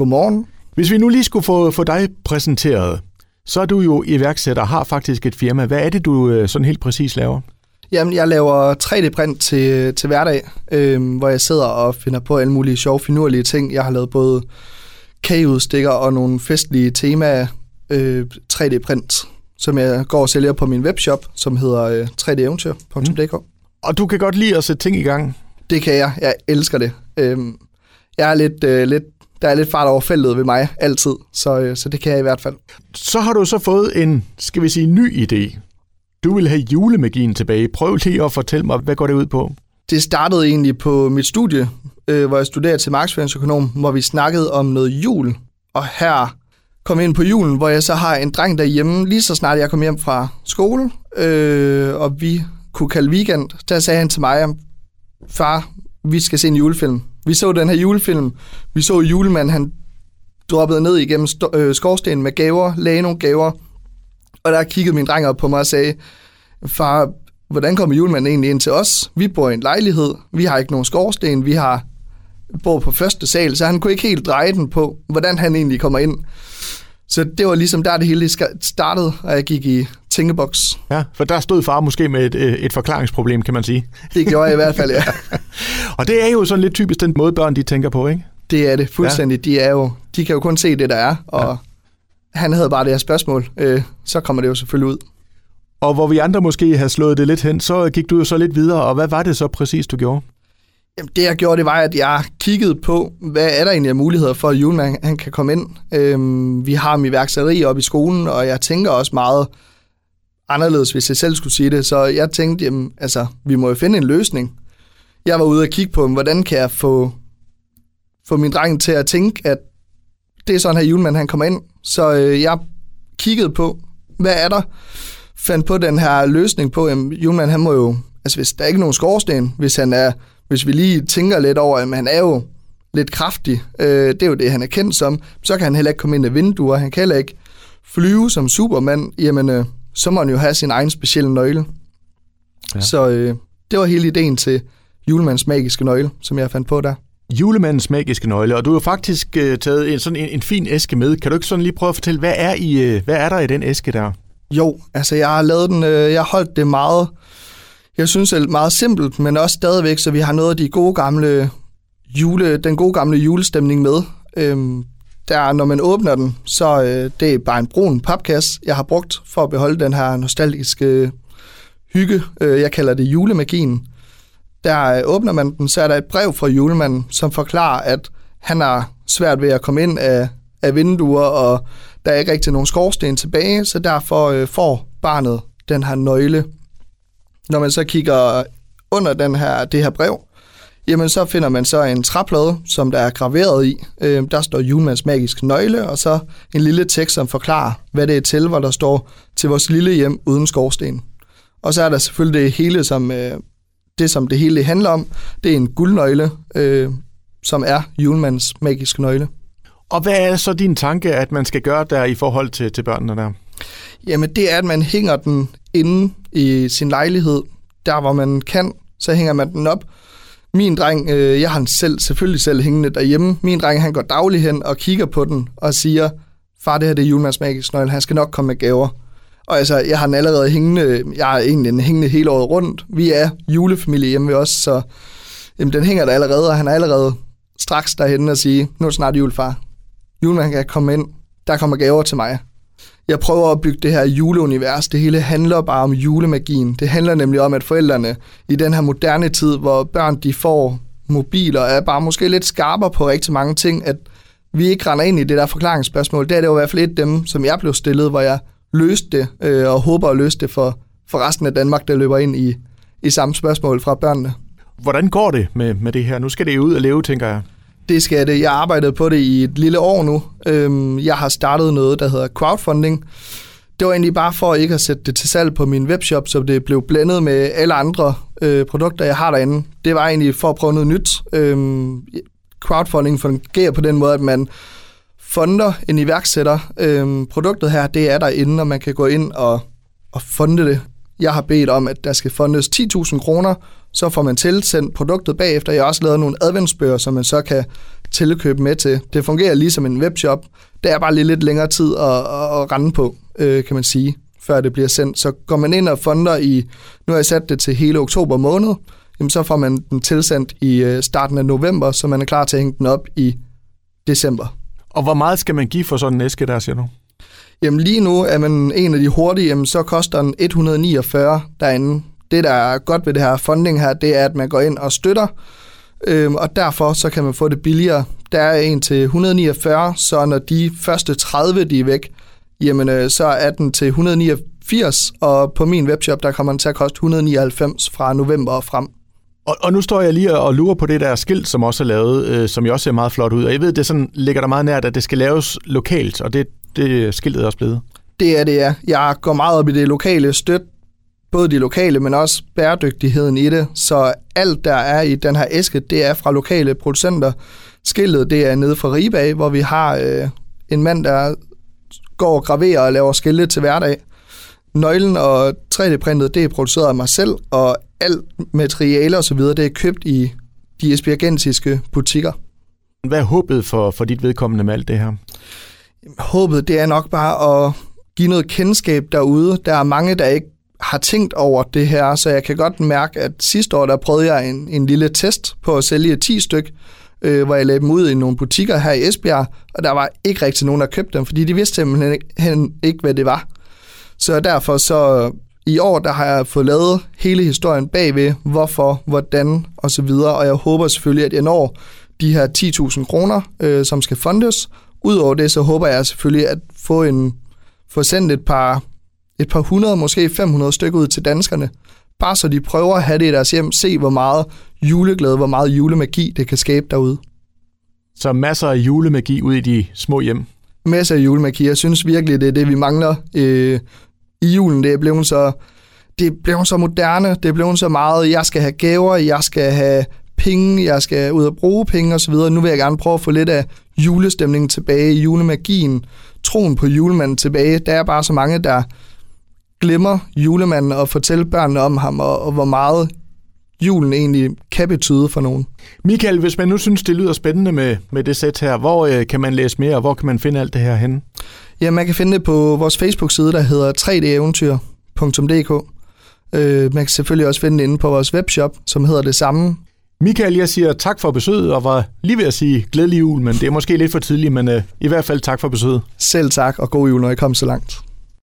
Godmorgen. Hvis vi nu lige skulle få, få dig præsenteret, så er du jo iværksætter, har faktisk et firma. Hvad er det, du øh, sådan helt præcis laver? Jamen, jeg laver 3D-print til, til hverdag, øh, hvor jeg sidder og finder på alle mulige sjove, finurlige ting. Jeg har lavet både kageudstikker og nogle festlige tema øh, 3D-print, som jeg går og sælger på min webshop, som hedder øh, 3deventyr.dk. Mm. Og du kan godt lide at sætte ting i gang? Det kan jeg. Jeg elsker det. Øh, jeg er lidt, øh, lidt der er lidt fart over feltet ved mig, altid. Så, øh, så det kan jeg i hvert fald. Så har du så fået en, skal vi sige, ny idé. Du vil have julemagien tilbage. Prøv lige at fortælle mig, hvad går det ud på? Det startede egentlig på mit studie, øh, hvor jeg studerede til markedsføringsøkonom, hvor vi snakkede om noget jul. Og her kom ind på julen, hvor jeg så har en dreng derhjemme, lige så snart jeg kom hjem fra skole, øh, og vi kunne kalde weekend, der sagde han til mig, far, vi skal se en julefilm. Vi så den her julefilm. Vi så julemanden, han droppede ned igennem øh, skorstenen med gaver, lagde nogle gaver. Og der kiggede min dreng op på mig og sagde, far, hvordan kommer julemanden egentlig ind til os? Vi bor i en lejlighed, vi har ikke nogen skorsten, vi har bor på første sal, så han kunne ikke helt dreje den på, hvordan han egentlig kommer ind. Så det var ligesom der, det hele startede, og jeg gik i tænkeboks. Ja, for der stod far måske med et, øh, et forklaringsproblem, kan man sige. Det gjorde jeg i hvert fald, ja. og det er jo sådan lidt typisk den måde, børn de tænker på, ikke? Det er det fuldstændig. Ja. De, er jo, de kan jo kun se det, der er, og ja. han havde bare det her spørgsmål. Øh, så kommer det jo selvfølgelig ud. Og hvor vi andre måske har slået det lidt hen, så gik du jo så lidt videre, og hvad var det så præcis, du gjorde? Jamen, det jeg gjorde, det var, at jeg kiggede på, hvad er der egentlig af muligheder for, at julemanden han kan komme ind. Øhm, vi har ham iværksætteri op i skolen, og jeg tænker også meget anderledes, hvis jeg selv skulle sige det. Så jeg tænkte, jamen, altså, vi må jo finde en løsning. Jeg var ude og kigge på, hvordan kan jeg få, få min dreng til at tænke, at det er sådan her julemanden, han kommer ind. Så øh, jeg kiggede på, hvad er der? Fandt på den her løsning på, at julemanden, han må jo, altså hvis der er ikke nogen skorsten, hvis han er hvis vi lige tænker lidt over, at han er jo lidt kraftig, øh, det er jo det, han er kendt som, så kan han heller ikke komme ind af vinduer, han kan heller ikke flyve som Superman, jamen øh, så må han jo have sin egen specielle nøgle. Ja. Så øh, det var hele ideen til julemandens magiske nøgle, som jeg fandt på der. Julemandens magiske nøgle, og du har faktisk øh, taget en, sådan en, en fin æske med. Kan du ikke sådan lige prøve at fortælle, hvad er, i, øh, hvad er der i den æske der? Jo, altså jeg har lavet den, øh, jeg har holdt det meget jeg synes, det er meget simpelt, men også stadigvæk, så vi har noget af de gode gamle jule, den gode gamle julestemning med. Øhm, der, når man åbner den, så øh, det er bare en brun papkasse, jeg har brugt for at beholde den her nostalgiske hygge. Øh, jeg kalder det julemagien. Der øh, åbner man den, så er der et brev fra julemanden, som forklarer, at han har svært ved at komme ind af, af vinduer, og der er ikke rigtig nogen skorsten tilbage, så derfor øh, får barnet den her nøgle når man så kigger under den her, det her brev, jamen så finder man så en træplade, som der er graveret i. Øh, der står Julemands magiske nøgle, og så en lille tekst, som forklarer, hvad det er til, hvor der står til vores lille hjem uden skorsten. Og så er der selvfølgelig det hele, som øh, det, som det hele handler om. Det er en guldnøgle, øh, som er Julemands magiske nøgle. Og hvad er så din tanke, at man skal gøre der i forhold til, til børnene der? Jamen det er, at man hænger den inde i sin lejlighed, der hvor man kan, så hænger man den op. Min dreng, øh, jeg har den selv, selvfølgelig selv hængende derhjemme. Min dreng, han går daglig hen og kigger på den og siger, far, det her det er julemandsmagisk nøgle, han skal nok komme med gaver. Og altså, jeg har den allerede hængende, jeg er egentlig hængende hele året rundt. Vi er julefamilie hjemme ved os, så jamen, den hænger der allerede, og han er allerede straks derhen og sige, nu er det snart julefar. Julemanden kan komme ind, der kommer gaver til mig jeg prøver at bygge det her juleunivers. Det hele handler bare om julemagien. Det handler nemlig om, at forældrene i den her moderne tid, hvor børn de får mobiler, er bare måske lidt skarpere på rigtig mange ting, at vi ikke render ind i det der forklaringsspørgsmål. Det er det jo i hvert fald et af dem, som jeg blev stillet, hvor jeg løste det, øh, og håber at løse det for, for resten af Danmark, der løber ind i, i samme spørgsmål fra børnene. Hvordan går det med, med det her? Nu skal det ud og leve, tænker jeg. Det skal det. Jeg har arbejdet på det i et lille år nu. Øhm, jeg har startet noget, der hedder crowdfunding. Det var egentlig bare for ikke at sætte det til salg på min webshop, så det blev blandet med alle andre øh, produkter, jeg har derinde. Det var egentlig for at prøve noget nyt. Øhm, crowdfunding fungerer på den måde, at man fonder en iværksætter. Øhm, produktet her, det er derinde, og man kan gå ind og, og funde det jeg har bedt om, at der skal fundes 10.000 kroner, så får man tilsendt produktet bagefter. Jeg har også lavet nogle adventsbøger, som man så kan tilkøbe med til. Det fungerer ligesom en webshop. Der er bare lige lidt længere tid at, at, at rende på, øh, kan man sige, før det bliver sendt. Så går man ind og fonder i, nu har jeg sat det til hele oktober måned, jamen så får man den tilsendt i øh, starten af november, så man er klar til at hænge den op i december. Og hvor meget skal man give for sådan en æske der, siger du? Jamen lige nu er man en af de hurtige, jamen så koster den 149 derinde. Det, der er godt ved det her funding her, det er, at man går ind og støtter, øhm, og derfor så kan man få det billigere. Der er en til 149, så når de første 30 de er væk, jamen øh, så er den til 189, og på min webshop, der kommer den til at koste 199 fra november og frem. Og, og nu står jeg lige og lurer på det der skilt, som også er lavet, øh, som jo også ser meget flot ud. Og jeg ved, det sådan, ligger der meget nært, at det skal laves lokalt, og det, det skiltet er også blevet. Det er det, ja. Jeg går meget op i det lokale støt, både de lokale, men også bæredygtigheden i det. Så alt, der er i den her æske, det er fra lokale producenter. Skiltet, det er nede fra Ribe hvor vi har øh, en mand, der går og graverer og laver skilte til hverdag. Nøglen og 3D-printet, det er produceret af mig selv, og alt materiale og så videre, det er købt i de esbjergensiske butikker. Hvad er håbet for, for dit vedkommende med alt det her? Håbet, det er nok bare at give noget kendskab derude. Der er mange, der ikke har tænkt over det her, så jeg kan godt mærke, at sidste år, der prøvede jeg en, en lille test på at sælge 10 styk, øh, hvor jeg lagde dem ud i nogle butikker her i Esbjerg, og der var ikke rigtig nogen, der købte dem, fordi de vidste simpelthen ikke, hvad det var. Så derfor så i år, der har jeg fået lavet hele historien bagved, hvorfor, hvordan og så videre, og jeg håber selvfølgelig, at jeg når de her 10.000 kroner, øh, som skal fundes. Udover det, så håber jeg selvfølgelig at få en få sendt et par, et par hundrede, måske 500 stykker ud til danskerne, bare så de prøver at have det i deres hjem, se hvor meget juleglæde, hvor meget julemagi det kan skabe derude. Så masser af julemagi ud i de små hjem? Masser af julemagi. Jeg synes virkelig, det er det, vi mangler øh, i julen. Det er blevet så, det blev så moderne, det blev så meget, jeg skal have gaver, jeg skal have penge, jeg skal ud og bruge penge osv. Nu vil jeg gerne prøve at få lidt af julestemningen tilbage, julemagien, troen på julemanden tilbage. Der er bare så mange, der glemmer julemanden og fortælle børnene om ham, og, og hvor meget julen egentlig kan betyde for nogen. Michael, hvis man nu synes, det lyder spændende med, med det sæt her, hvor øh, kan man læse mere, og hvor kan man finde alt det her henne? Ja, man kan finde det på vores Facebook-side, der hedder 3deventyr.dk. Øh, man kan selvfølgelig også finde det inde på vores webshop, som hedder det samme. Michael, jeg siger tak for besøget, og var lige ved at sige glædelig jul, men det er måske lidt for tidligt, men øh, i hvert fald tak for besøget. Selv tak, og god jul, når I kom så langt.